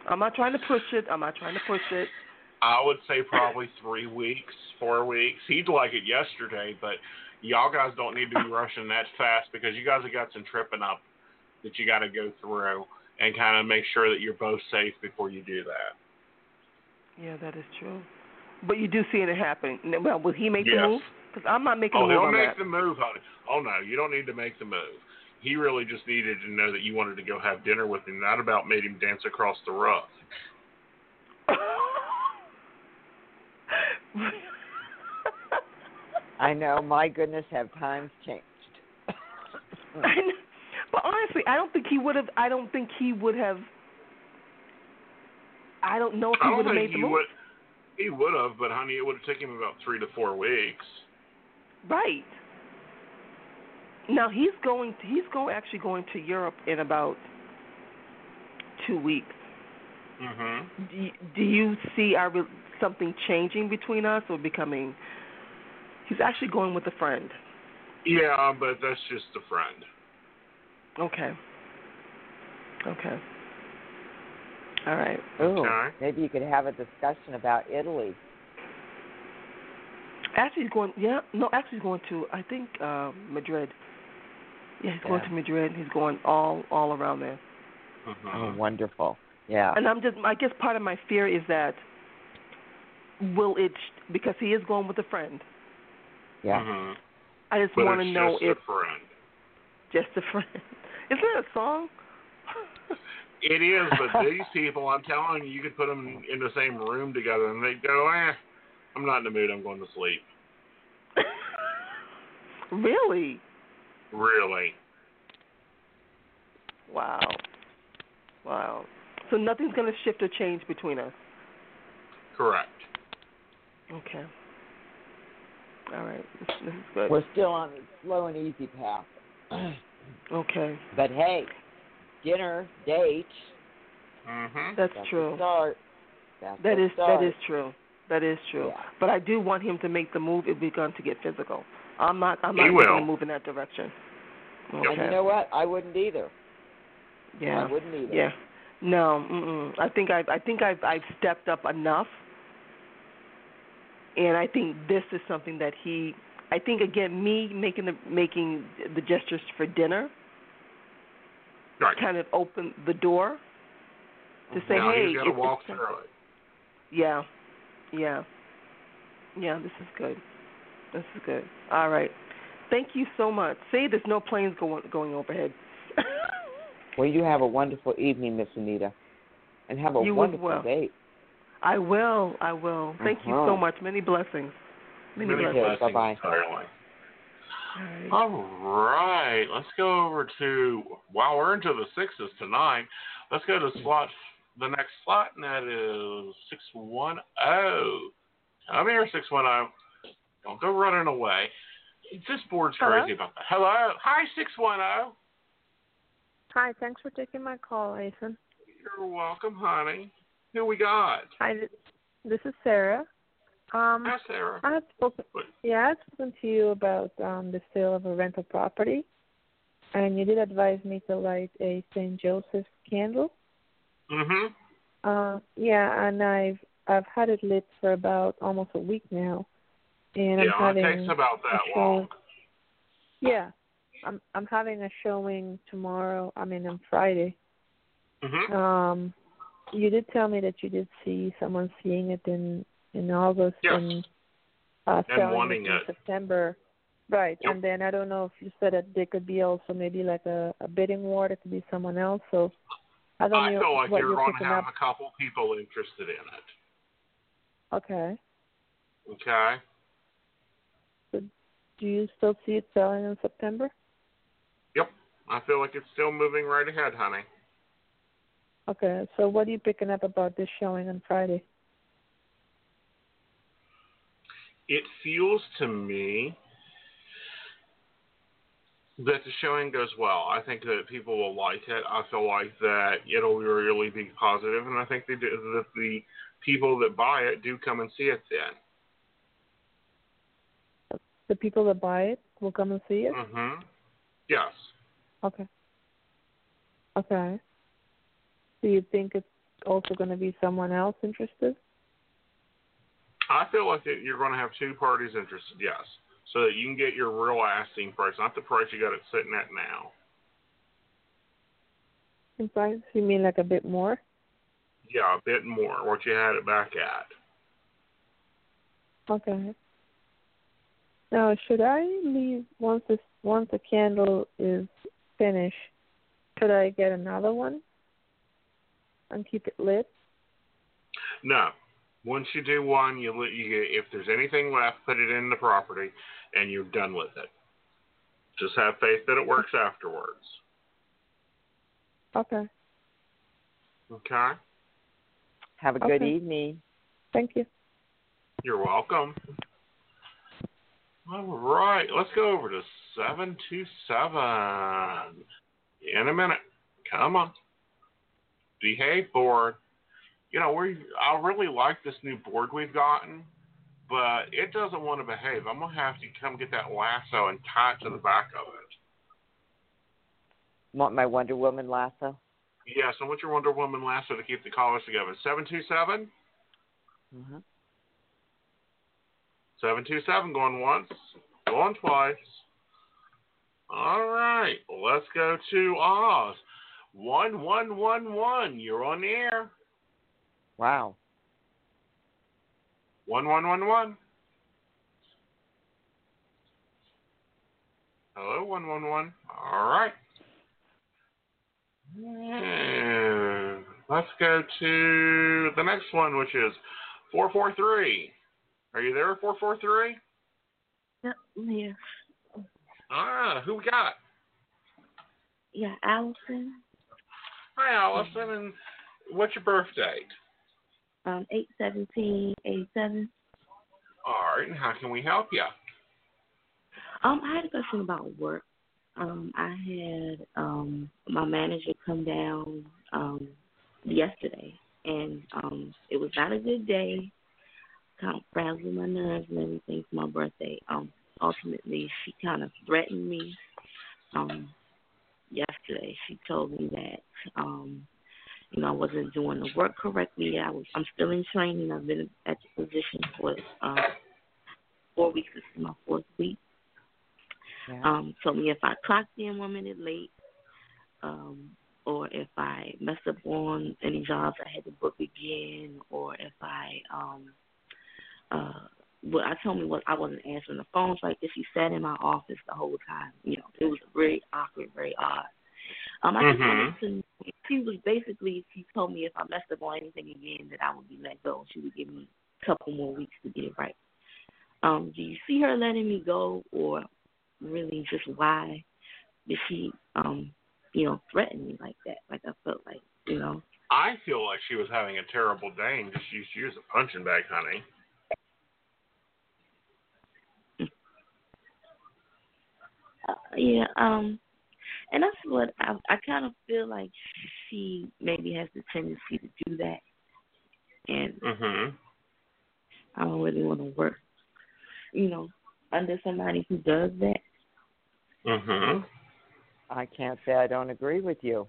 I'm not trying to push it. I'm not trying to push it. I would say probably three weeks, four weeks. He'd like it yesterday, but y'all guys don't need to be rushing that fast because you guys have got some tripping up that you got to go through and kind of make sure that you're both safe before you do that. Yeah, that is true. But you do see it happening. Well, will he make the Yes. move? Because I'm not making Oh, a move he'll make that. the move, honey. Oh no, you don't need to make the move. He really just needed to know that you wanted to go have dinner with him. Not about made him dance across the roof. I know. My goodness, have times changed. I know. but honestly, I don't think he would have. I don't think he would have. I don't know if I he would have made the move. would. He would have, but honey, it would have taken him about three to four weeks. Right. Now he's going. To, he's going actually going to Europe in about two weeks. Mhm. Do you, do you see our re- something changing between us or becoming? He's actually going with a friend. Yeah, but that's just a friend. Okay. Okay. All right. Ooh, Okay. maybe you could have a discussion about Italy. Actually, he's going. Yeah, no, actually, he's going to. I think uh, Madrid. Yeah, he's going to Madrid. He's going all all around there. Mhm. Oh, wonderful. Yeah. And I'm just. I guess part of my fear is that will it because he is going with a friend. Yeah. Mhm. I just want to it's know just if a friend. just a friend. Isn't that a song? It is, but these people, I'm telling you, you could put them in the same room together, and they go, "Eh, I'm not in the mood. I'm going to sleep." really? Really? Wow. Wow. So nothing's going to shift or change between us. Correct. Okay. All right. This, this is good. We're still on the slow and easy path. Okay. but hey, dinner, date. Mhm. That's that's true. Start. That's That the is start. that is true. That is true. Yeah. But I do want him to make the move if we're going to get physical. I'm not. I'm not going to move in that direction. And you know what? I wouldn't either. yeah. I wouldn't either. Yeah. No. Mm-mm. I think I've. I think I've. I've stepped up enough. And I think this is something that he. I think again, me making the making the gestures for dinner Right. kind of opened the door to say, now hey, he's got to walk it's- through it. Yeah. Yeah. Yeah, this is good. This is good. All right. Thank you so much. Say there's no planes going going overhead. Well, you have a wonderful evening, Miss Anita, and have a You wonderful well. day. I will. I will. Thank you so Uh-huh. much. Many blessings. Many, Many blessings. blessings Bye-bye. All right. All right, let's go over to while we're into the sixes tonight. Let's go to slot the next slot, and that is six one zero. Come here, six one zero. Don't go running away. This board's Hello? crazy about that. Hello, hi six one zero. Hi, thanks for taking my call, Ethan. You're welcome, honey. Who we got? Hi, this is Sarah. Um, Hi, Sarah. I had spoken, yeah, I've spoken to you about um, the sale of a rental property, and you did advise me to light a St. Joseph candle. Mhm. Uh, yeah, and I've I've had it lit for about almost a week now, and I'm Yeah, it takes about that long. Yeah, I'm I'm having a showing tomorrow. I mean on Friday. Mhm. Um, you did tell me that you did see someone seeing it in in August Yes. and uh, And selling wanting it in it. September. Right, Yep. and then I don't know if you said that there could be also maybe like a, a bidding war. It could be someone else. So I don't I know feel like what you're you're going to picking have up. a couple people interested in it. Okay. Okay. Do you still see it selling in September? Yep. I feel like it's still moving right ahead, honey. Okay. So what are you picking up about this showing on Friday? It feels to me that the showing goes well. I think that people will like it. I feel like that it'll really be positive, and I think they do, that the people that buy it do come and see it then. The people that buy it will come and see it. Mm-hmm. Yes. Okay. Okay. Do you think it's also going to be someone else interested? I feel like you're going to have two parties interested, yes, so that you can get your real asking price, not the price you got it sitting at now. In price? You mean like a bit more? Yeah, a bit more what you had it back at. Okay. Now, should I leave once this once the candle is finished? Should I get another one and keep it lit? No. Once you do one, you, let- you get, if there's anything left, put it in the property, and you're done with it. Just have faith that it works afterwards. Okay. Okay. Have a good evening. Thank you. You're welcome. All right, let's go over to seven two seven. In a minute. Come on. Behave board. You know, we I really like this new board we've gotten, but it doesn't want to behave. I'm gonna have to come get that lasso and tie it to the back of it. Want my Wonder Woman lasso? Yes, I want your Wonder Woman lasso to keep the collars together. Seven two seven. Mm-hmm. 727 going once, going twice. All right, let's go to Oz. 1111, you're on the air. Wow. 1111. Hello, 111. All right. And let's go to the next one, which is 443. Are you there, 443? Yep, I'm here. Ah, who we got? Yeah, Allison. Hi, Allison, and what's your birth date? Um, eight seventeen eighty seven. All right, and how can we help you? Um, I had a question about work. Um, I had um my manager come down um yesterday, and um it was not a good day. Kind of frazzled my nerves and everything for my birthday. Um, ultimately, she kind of threatened me. Um, yesterday, she told me that um you know, I wasn't doing the work correctly. I was I'm still in training. I've been at the position for um four weeks. This is my fourth week. Yeah. Um, told me if I clocked in one minute late, um, or if I messed up on any jobs I had to book again, or if I um uh well I told me what I wasn't answering the phones like if she sat in my office the whole time. You know, it was very awkward, very odd. Um, I just Mhm. wanted to she was basically she told me if I messed up on anything again that I would be let go. She would give me a couple more weeks to get it right. Um, do you see her letting me go or really just why did she um, you know, threaten me like that? Like I felt like, you know. I feel like she was having a terrible day and just used you as a punching bag, honey. Uh, yeah, um and that's what I I kind of feel like she maybe has the tendency to do that, and Mhm. I don't really want to work, you know, under somebody who does that. Mhm. I can't say I don't agree with you.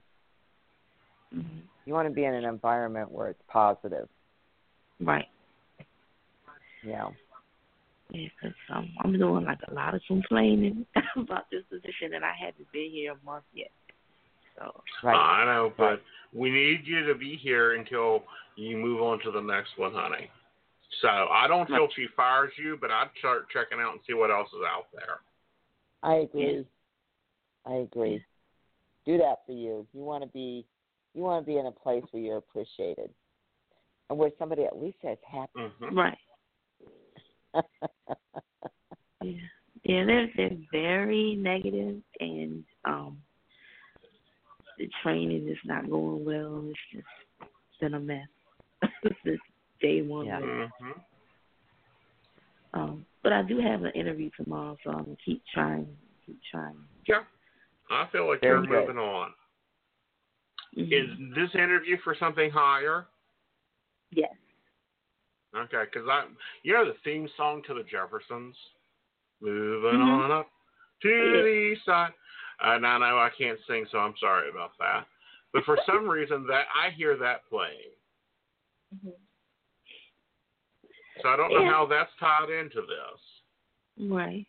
Mm-hmm. You want to be in an environment where it's positive. Right. Yeah. Yeah, because um, I'm doing like a lot of complaining about this position, and I haven't been here a month yet. So. I know, but we need you to be here until you move on to the next one, honey. So I don't feel she fires you, but I'd start checking out and see what else is out there. I agree. I agree. Do that for you. You want to be you want to be in a place where you're appreciated. And where somebody at least says happy. Mm-hmm. Right. Yeah, yeah, they're they're very negative, and um, the training is not going well. It's just been a mess. this day one. Yeah. with it. Mhm. Um, but I do have an interview tomorrow, so I'm gonna keep trying, keep trying. Yeah. I feel like Very you're good. moving on. Mhm. Is this interview for something higher? Yes. Okay, because I, you know, the theme song to the Jeffersons, moving Mhm. on up to Yeah. the east side. Uh, now, no, I can't sing, so I'm sorry about that. But for some reason, that I hear that playing, Mhm. so I don't know Yeah. how that's tied into this. Right.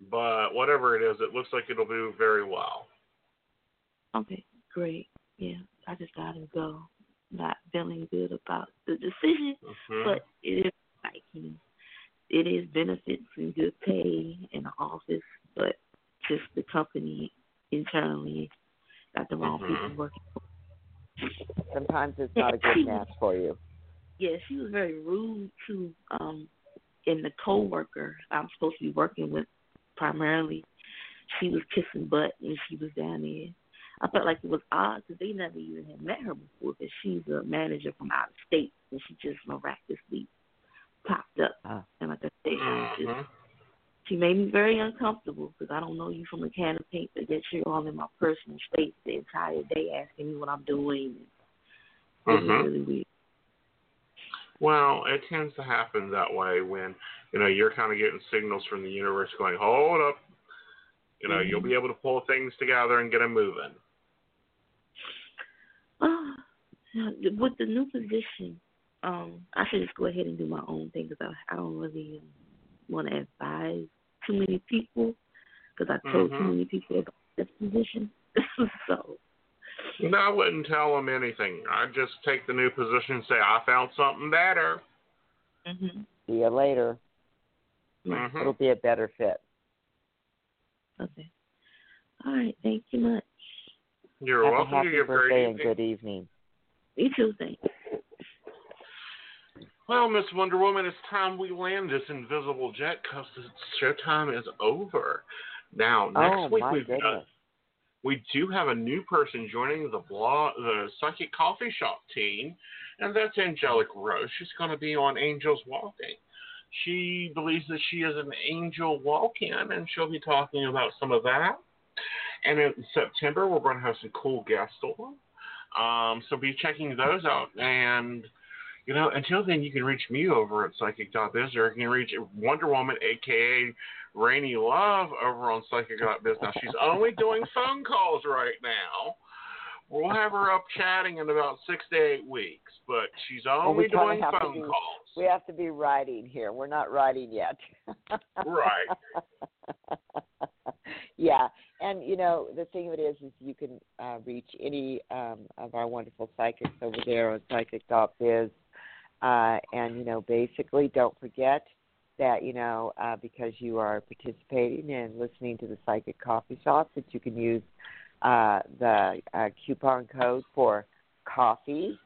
But whatever it is, it looks like it'll do very well. Okay. Great. Yeah. I just gotta go. Not feeling good about the decision, Mhm. but it is like you know, it is benefits and good pay in the office, but just the company internally got the wrong Mhm. people working. Sometimes it's not a good match for you. Yeah, she was very rude to um in the coworker I'm supposed to be working with primarily. She was kissing butt when she was down there. I felt like it was odd because they never even had met her before. Because she's a manager from out of state, and she just miraculously popped up. Ah. And like I said, she was just Mhm. she made me very uncomfortable because I don't know you from a can of paint, but yet you're all in my personal space the entire day asking me what I'm doing. It was Mhm. really weird. Well, it tends to happen that way when you know you're kind of getting signals from the universe going, "Hold up," you know, you'll Mhm. be able to pull things together and get them moving. Uh, with the new position, um, I should just go ahead and do my own thing because I, I don't really want to advise too many people because I told Mhm. too many people about this position. so No, I wouldn't tell them anything. I'd just take the new position and say, I found something better. hmm See you later. Mhm. It'll be a better fit. okay. All right. Thank you much. You're Have welcome. a happy you have birthday and evening. good evening. Too. Thanks. Well, Miss Wonder Woman, it's time we land this invisible jet because the showtime is over. Now, oh, next oh week we've got, we do have a new person joining the blog, the Psychic Coffee Shop team, and that's Angelic Rose. She's going to be on Angels Walking. She believes that she is an angel walk-in, and she'll be talking about some of that. And in September, we're going to have some cool guests on. Um, so be checking those out. And you know, until then, you can reach me over at psychic.biz or you can reach Wonder Woman, aka Rainy Love, over on psychic.biz. Now, she's only doing phone calls right now. We'll have her up chatting in about six to eight weeks, but she's Well, only we doing phone be- calls. We have to be writing here. We're not writing yet. Right. yeah, and you know the thing of it is, is you can uh, reach any um, of our wonderful psychics over there on Psychic psychic.biz, uh, and you know basically don't forget that you know uh, because you are participating and listening to the psychic coffee shop that you can use uh, the uh, coupon code for coffee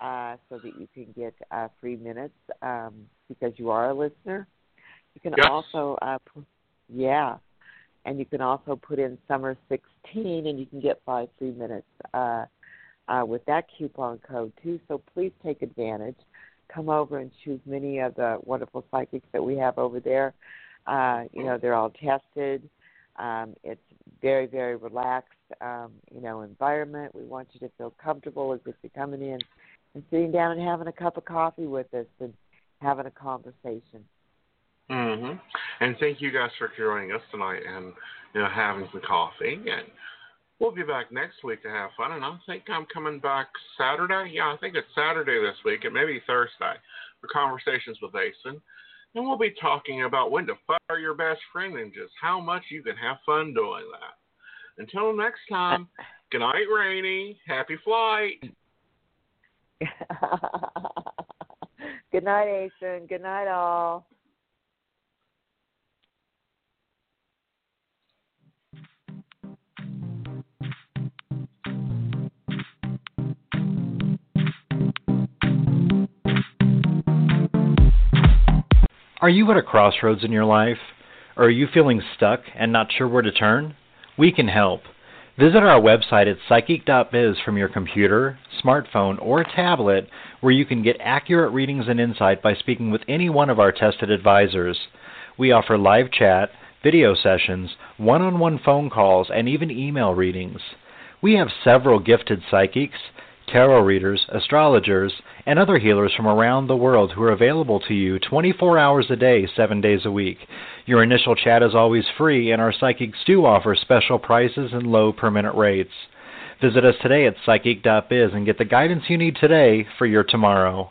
uh, so that you can get uh, free minutes um, because you are a listener. You can Yes. also, uh, yeah, and you can also put in summer 16 and you can get five free minutes uh, uh, with that coupon code too. So please take advantage. Come over and choose many of the wonderful psychics that we have over there. Uh, you know, they're all tested. Um, it's very, very relaxed, um, you know, environment. We want you to feel comfortable as you're coming in and sitting down and having a cup of coffee with us and having a conversation. Hmm And thank you guys for joining us tonight and you know having some coffee. And we'll be back next week to have fun. And I think I'm coming back Saturday. Yeah, I think it's Saturday this week. It may be Thursday for conversations with Aeson. And we'll be talking about when to fire your best friend and just how much you can have fun doing that. Until next time, good night, Rainy. Happy flight. Good night, Aeson. Good night, all. Are you at a crossroads in your life? Or are you feeling stuck and not sure where to turn? We can help. Visit our website at psychic.biz from your computer, smartphone, or tablet where you can get accurate readings and insight by speaking with any one of our tested advisors. We offer live chat, video sessions, one on one phone calls, and even email readings. We have several gifted psychics, tarot readers, astrologers, and other healers from around the world who are available to you 24 hours a day, 7 days a week. Your initial chat is always free, and our psychics do offer special prices and low per minute rates. Visit us today at psychic.biz and get the guidance you need today for your tomorrow.